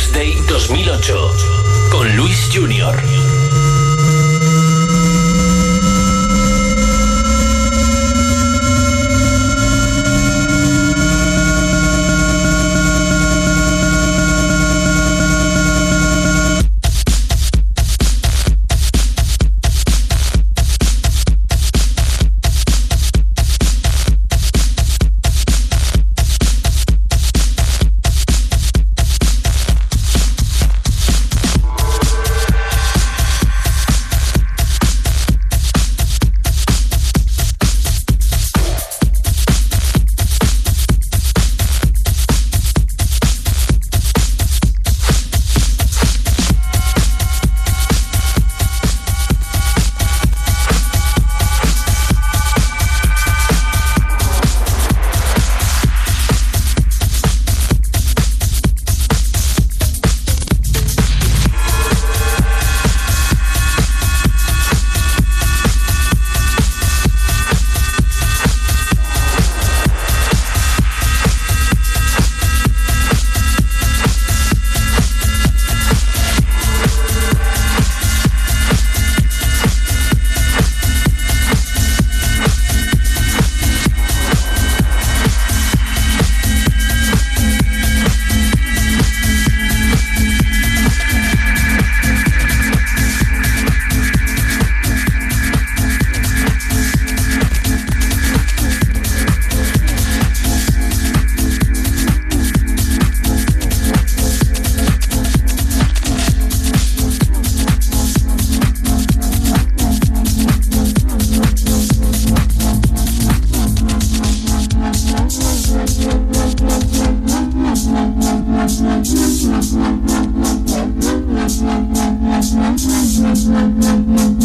First Day 2008 con Luis Junior. Thank you.